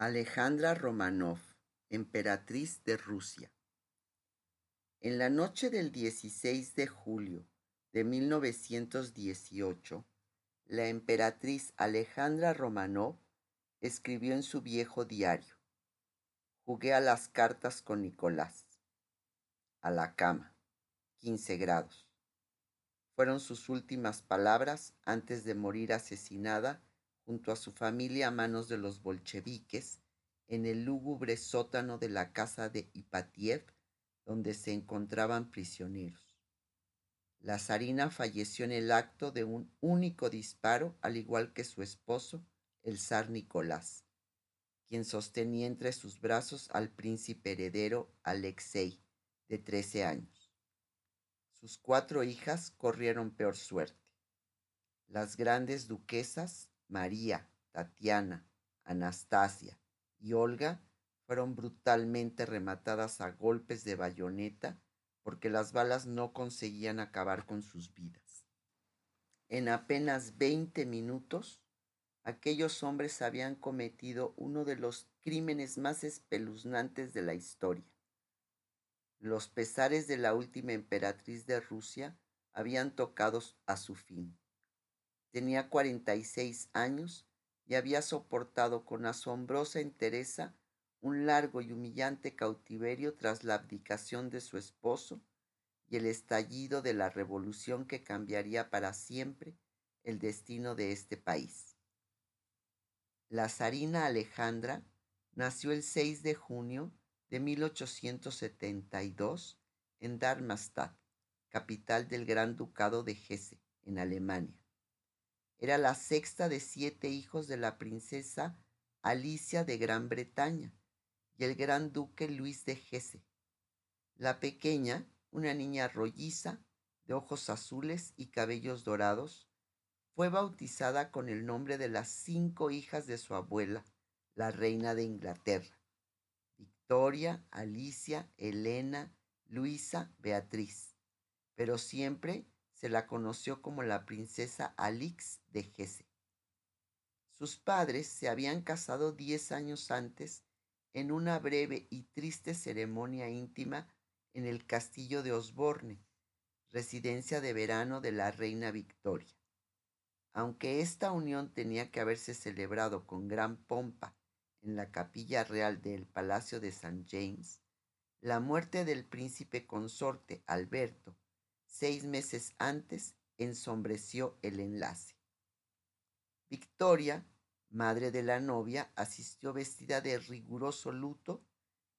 Alejandra Romanov, emperatriz de Rusia. En la noche del 16 de julio de 1918, la emperatriz Alejandra Romanov escribió en su viejo diario, Jugué a las cartas con Nicolás. A la cama, 15 grados. Fueron sus últimas palabras antes de morir asesinada junto a su familia a manos de los bolcheviques en el lúgubre sótano de la casa de Ipatiev, donde se encontraban prisioneros. La zarina falleció en el acto de un único disparo, al igual que su esposo, el zar Nicolás, quien sostenía entre sus brazos al príncipe heredero Alexei, de trece años. Sus cuatro hijas corrieron peor suerte. Las grandes duquesas María, Tatiana, Anastasia y Olga fueron brutalmente rematadas a golpes de bayoneta porque las balas no conseguían acabar con sus vidas. En apenas veinte minutos, aquellos hombres habían cometido uno de los crímenes más espeluznantes de la historia. Los pesares de la última emperatriz de Rusia habían tocado a su fin. Tenía 46 años y había soportado con asombrosa entereza un largo y humillante cautiverio tras la abdicación de su esposo y el estallido de la revolución que cambiaría para siempre el destino de este país. La zarina Alejandra nació el 6 de junio de 1872 en Darmstadt, capital del Gran Ducado de Hesse, en Alemania. Era la sexta de siete hijos de la princesa Alicia de Gran Bretaña y el gran duque Luis de Hesse. La pequeña, una niña rolliza, de ojos azules y cabellos dorados, fue bautizada con el nombre de las cinco hijas de su abuela, la reina de Inglaterra, Victoria, Alicia, Elena, Luisa, Beatriz, pero siempre se la conoció como la princesa Alix de Hesse. Sus padres se habían casado diez años antes en una breve y triste ceremonia íntima en el castillo de Osborne, residencia de verano de la reina Victoria. Aunque esta unión tenía que haberse celebrado con gran pompa en la capilla real del Palacio de St. James, la muerte del príncipe consorte Alberto seis meses antes ensombreció el enlace. Victoria, madre de la novia, asistió vestida de riguroso luto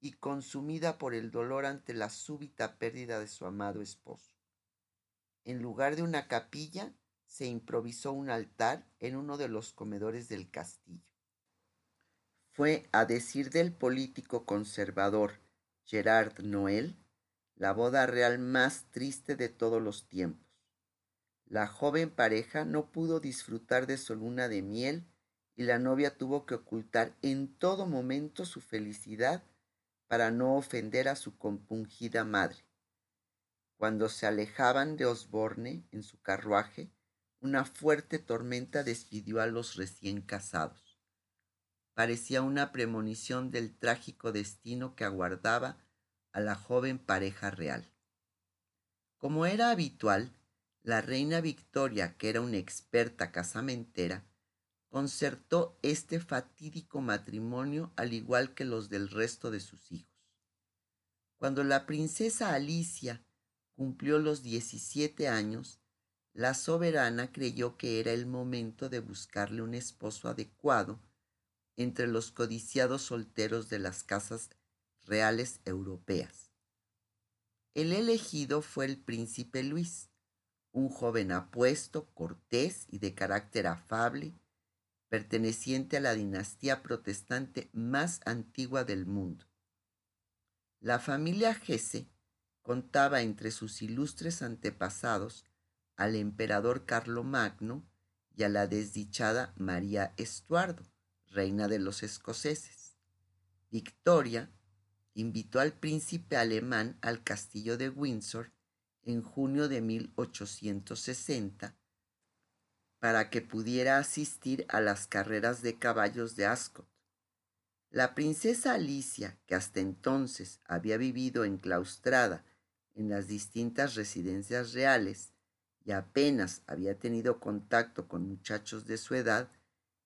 y consumida por el dolor ante la súbita pérdida de su amado esposo. En lugar de una capilla, se improvisó un altar en uno de los comedores del castillo. Fue, a decir del político conservador Gerard Noel, la boda real más triste de todos los tiempos. La joven pareja no pudo disfrutar de su luna de miel y la novia tuvo que ocultar en todo momento su felicidad para no ofender a su compungida madre. Cuando se alejaban de Osborne en su carruaje, una fuerte tormenta despidió a los recién casados. Parecía una premonición del trágico destino que aguardaba a la joven pareja real. Como era habitual, la reina Victoria, que era una experta casamentera, concertó este fatídico matrimonio al igual que los del resto de sus hijos. Cuando la princesa Alicia cumplió los 17 años, la soberana creyó que era el momento de buscarle un esposo adecuado entre los codiciados solteros de las casas reales europeas. El elegido fue el príncipe Luis, un joven apuesto, cortés y de carácter afable, perteneciente a la dinastía protestante más antigua del mundo. La familia Gese contaba entre sus ilustres antepasados al emperador Carlomagno y a la desdichada María Estuardo, reina de los escoceses. Victoria invitó al príncipe alemán al castillo de Windsor en junio de 1860 para que pudiera asistir a las carreras de caballos de Ascot. La princesa Alicia, que hasta entonces había vivido enclaustrada en las distintas residencias reales y apenas había tenido contacto con muchachos de su edad,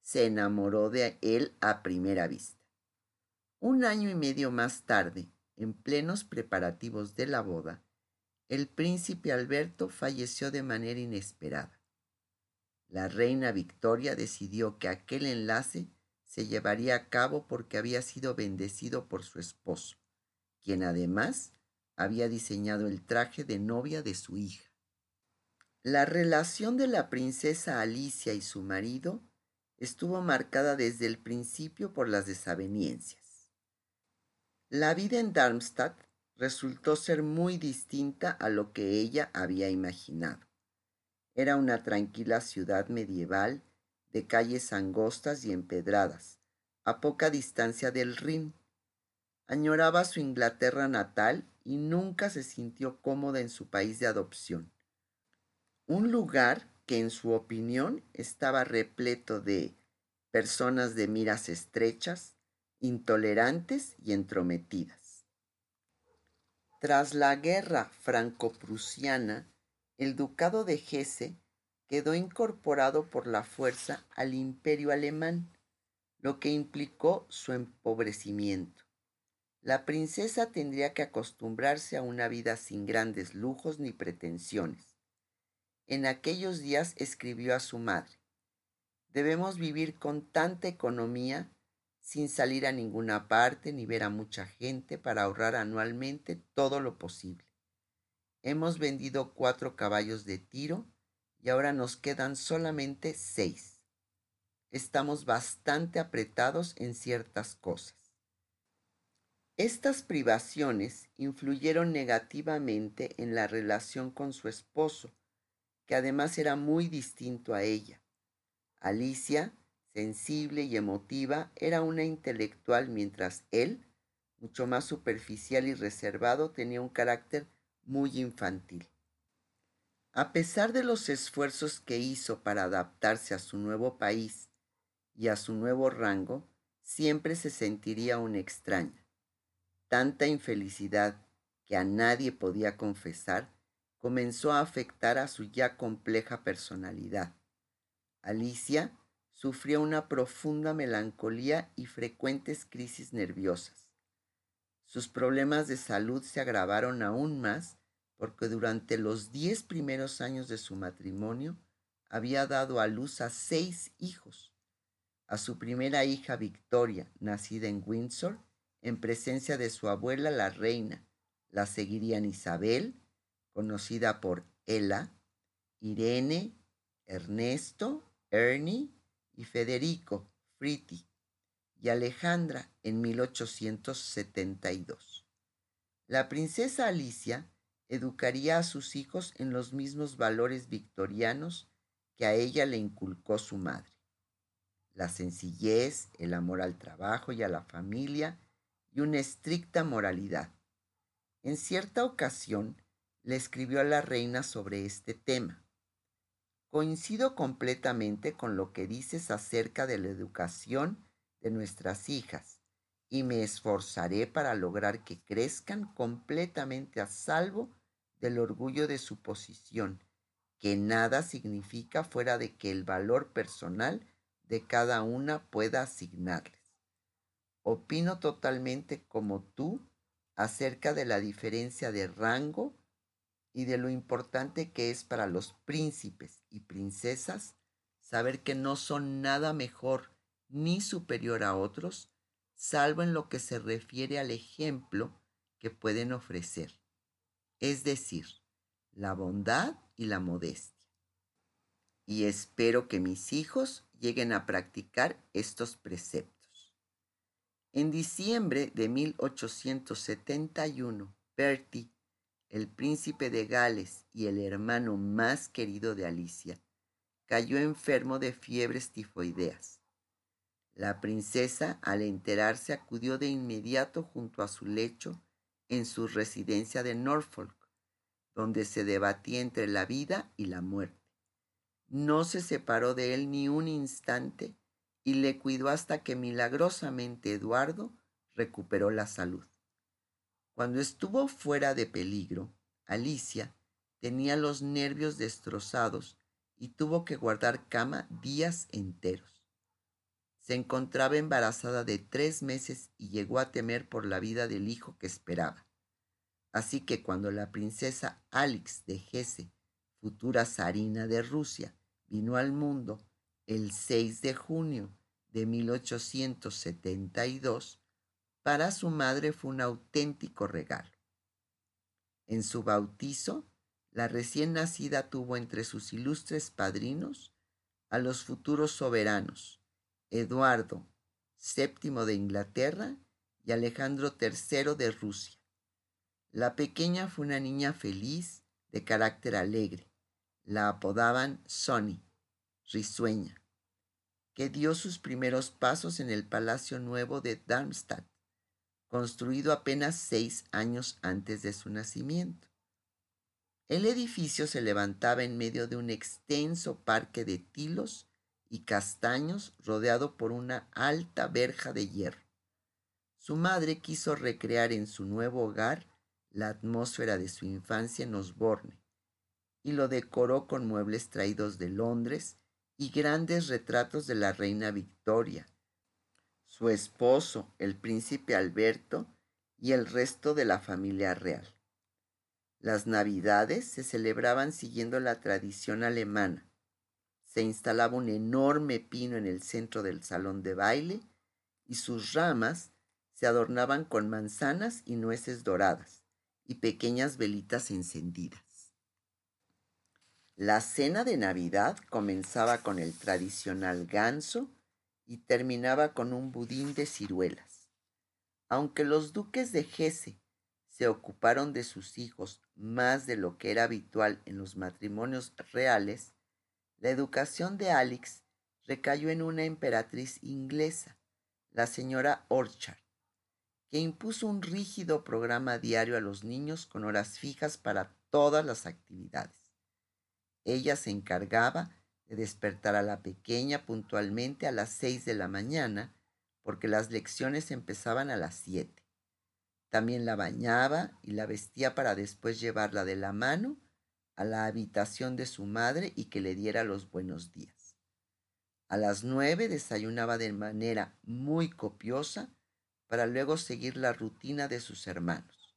se enamoró de él a primera vista. Un año y medio más tarde, en plenos preparativos de la boda, el príncipe Alberto falleció de manera inesperada. La reina Victoria decidió que aquel enlace se llevaría a cabo porque había sido bendecido por su esposo, quien además había diseñado el traje de novia de su hija. La relación de la princesa Alicia y su marido estuvo marcada desde el principio por las desavenencias. La vida en Darmstadt resultó ser muy distinta a lo que ella había imaginado. Era una tranquila ciudad medieval de calles angostas y empedradas, a poca distancia del Rin. Añoraba su Inglaterra natal y nunca se sintió cómoda en su país de adopción. Un lugar que en su opinión estaba repleto de personas de miras estrechas, intolerantes y entrometidas. Tras la guerra franco-prusiana, el ducado de Hesse quedó incorporado por la fuerza al imperio alemán, lo que implicó su empobrecimiento. La princesa tendría que acostumbrarse a una vida sin grandes lujos ni pretensiones. En aquellos días escribió a su madre, debemos vivir con tanta economía sin salir a ninguna parte ni ver a mucha gente para ahorrar anualmente todo lo posible. Hemos vendido cuatro caballos de tiro y ahora nos quedan solamente seis. Estamos bastante apretados en ciertas cosas. Estas privaciones influyeron negativamente en la relación con su esposo, que además era muy distinto a ella. Alicia, sensible y emotiva, era una intelectual mientras él, mucho más superficial y reservado, tenía un carácter muy infantil. A pesar de los esfuerzos que hizo para adaptarse a su nuevo país y a su nuevo rango, siempre se sentiría una extraña. Tanta infelicidad que a nadie podía confesar comenzó a afectar a su ya compleja personalidad. Alicia sufría una profunda melancolía y frecuentes crisis nerviosas. Sus problemas de salud se agravaron aún más porque durante los diez primeros años de su matrimonio había dado a luz a seis hijos. A su primera hija Victoria, nacida en Windsor, en presencia de su abuela la reina, la seguirían Isabel, conocida por Ella, Irene, Ernesto, Ernie y Federico Fritti y Alejandra en 1872. La princesa Alicia educaría a sus hijos en los mismos valores victorianos que a ella le inculcó su madre. La sencillez, el amor al trabajo y a la familia y una estricta moralidad. En cierta ocasión le escribió a la reina sobre este tema. Coincido completamente con lo que dices acerca de la educación de nuestras hijas y me esforzaré para lograr que crezcan completamente a salvo del orgullo de su posición, que nada significa fuera de que el valor personal de cada una pueda asignarles. Opino totalmente como tú acerca de la diferencia de rango y de lo importante que es para los príncipes y princesas saber que no son nada mejor ni superior a otros, salvo en lo que se refiere al ejemplo que pueden ofrecer, es decir, la bondad y la modestia. Y espero que mis hijos lleguen a practicar estos preceptos. En diciembre de 1871, Bertie el príncipe de Gales y el hermano más querido de Alicia, cayó enfermo de fiebres tifoideas. La princesa, al enterarse, acudió de inmediato junto a su lecho en su residencia de Norfolk, donde se debatía entre la vida y la muerte. No se separó de él ni un instante y le cuidó hasta que milagrosamente Eduardo recuperó la salud. Cuando estuvo fuera de peligro, Alicia tenía los nervios destrozados y tuvo que guardar cama días enteros. Se encontraba embarazada de tres meses y llegó a temer por la vida del hijo que esperaba. Así que cuando la princesa Alix de Hesse, futura zarina de Rusia, vino al mundo el 6 de junio de 1872, para su madre fue un auténtico regalo. En su bautizo, la recién nacida tuvo entre sus ilustres padrinos a los futuros soberanos, Eduardo VII de Inglaterra y Alejandro III de Rusia. La pequeña fue una niña feliz, de carácter alegre. La apodaban Sonny, risueña, que dio sus primeros pasos en el Palacio Nuevo de Darmstadt, construido apenas seis años antes de su nacimiento. El edificio se levantaba en medio de un extenso parque de tilos y castaños rodeado por una alta verja de hierro. Su madre quiso recrear en su nuevo hogar la atmósfera de su infancia en Osborne y lo decoró con muebles traídos de Londres y grandes retratos de la reina Victoria, su esposo, el príncipe Alberto y el resto de la familia real. Las navidades se celebraban siguiendo la tradición alemana, se instalaba un enorme pino en el centro del salón de baile y sus ramas se adornaban con manzanas y nueces doradas y pequeñas velitas encendidas. La cena de Navidad comenzaba con el tradicional ganso y terminaba con un budín de ciruelas. Aunque los duques de Hesse se ocuparon de sus hijos más de lo que era habitual en los matrimonios reales, la educación de Alex recayó en una emperatriz inglesa, la señora Orchard, que impuso un rígido programa diario a los niños con horas fijas para todas las actividades. Ella se encargaba despertar a la pequeña puntualmente a las seis de la mañana, porque las lecciones empezaban a las siete. También la bañaba y la vestía para después llevarla de la mano a la habitación de su madre y que le diera los buenos días. A las nueve desayunaba de manera muy copiosa para luego seguir la rutina de sus hermanos.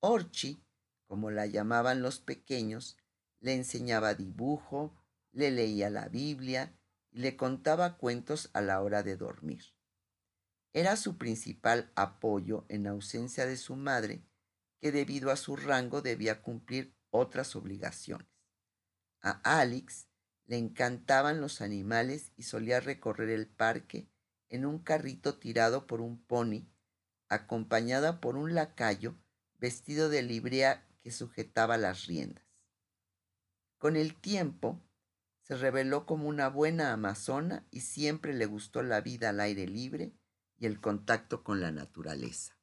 Orchi, como la llamaban los pequeños, le enseñaba dibujo, le leía la Biblia y le contaba cuentos a la hora de dormir. Era su principal apoyo en ausencia de su madre, que debido a su rango debía cumplir otras obligaciones. A Alex le encantaban los animales y solía recorrer el parque en un carrito tirado por un pony, acompañada por un lacayo vestido de librea que sujetaba las riendas. Con el tiempo, se reveló como una buena amazona y siempre le gustó la vida al aire libre y el contacto con la naturaleza.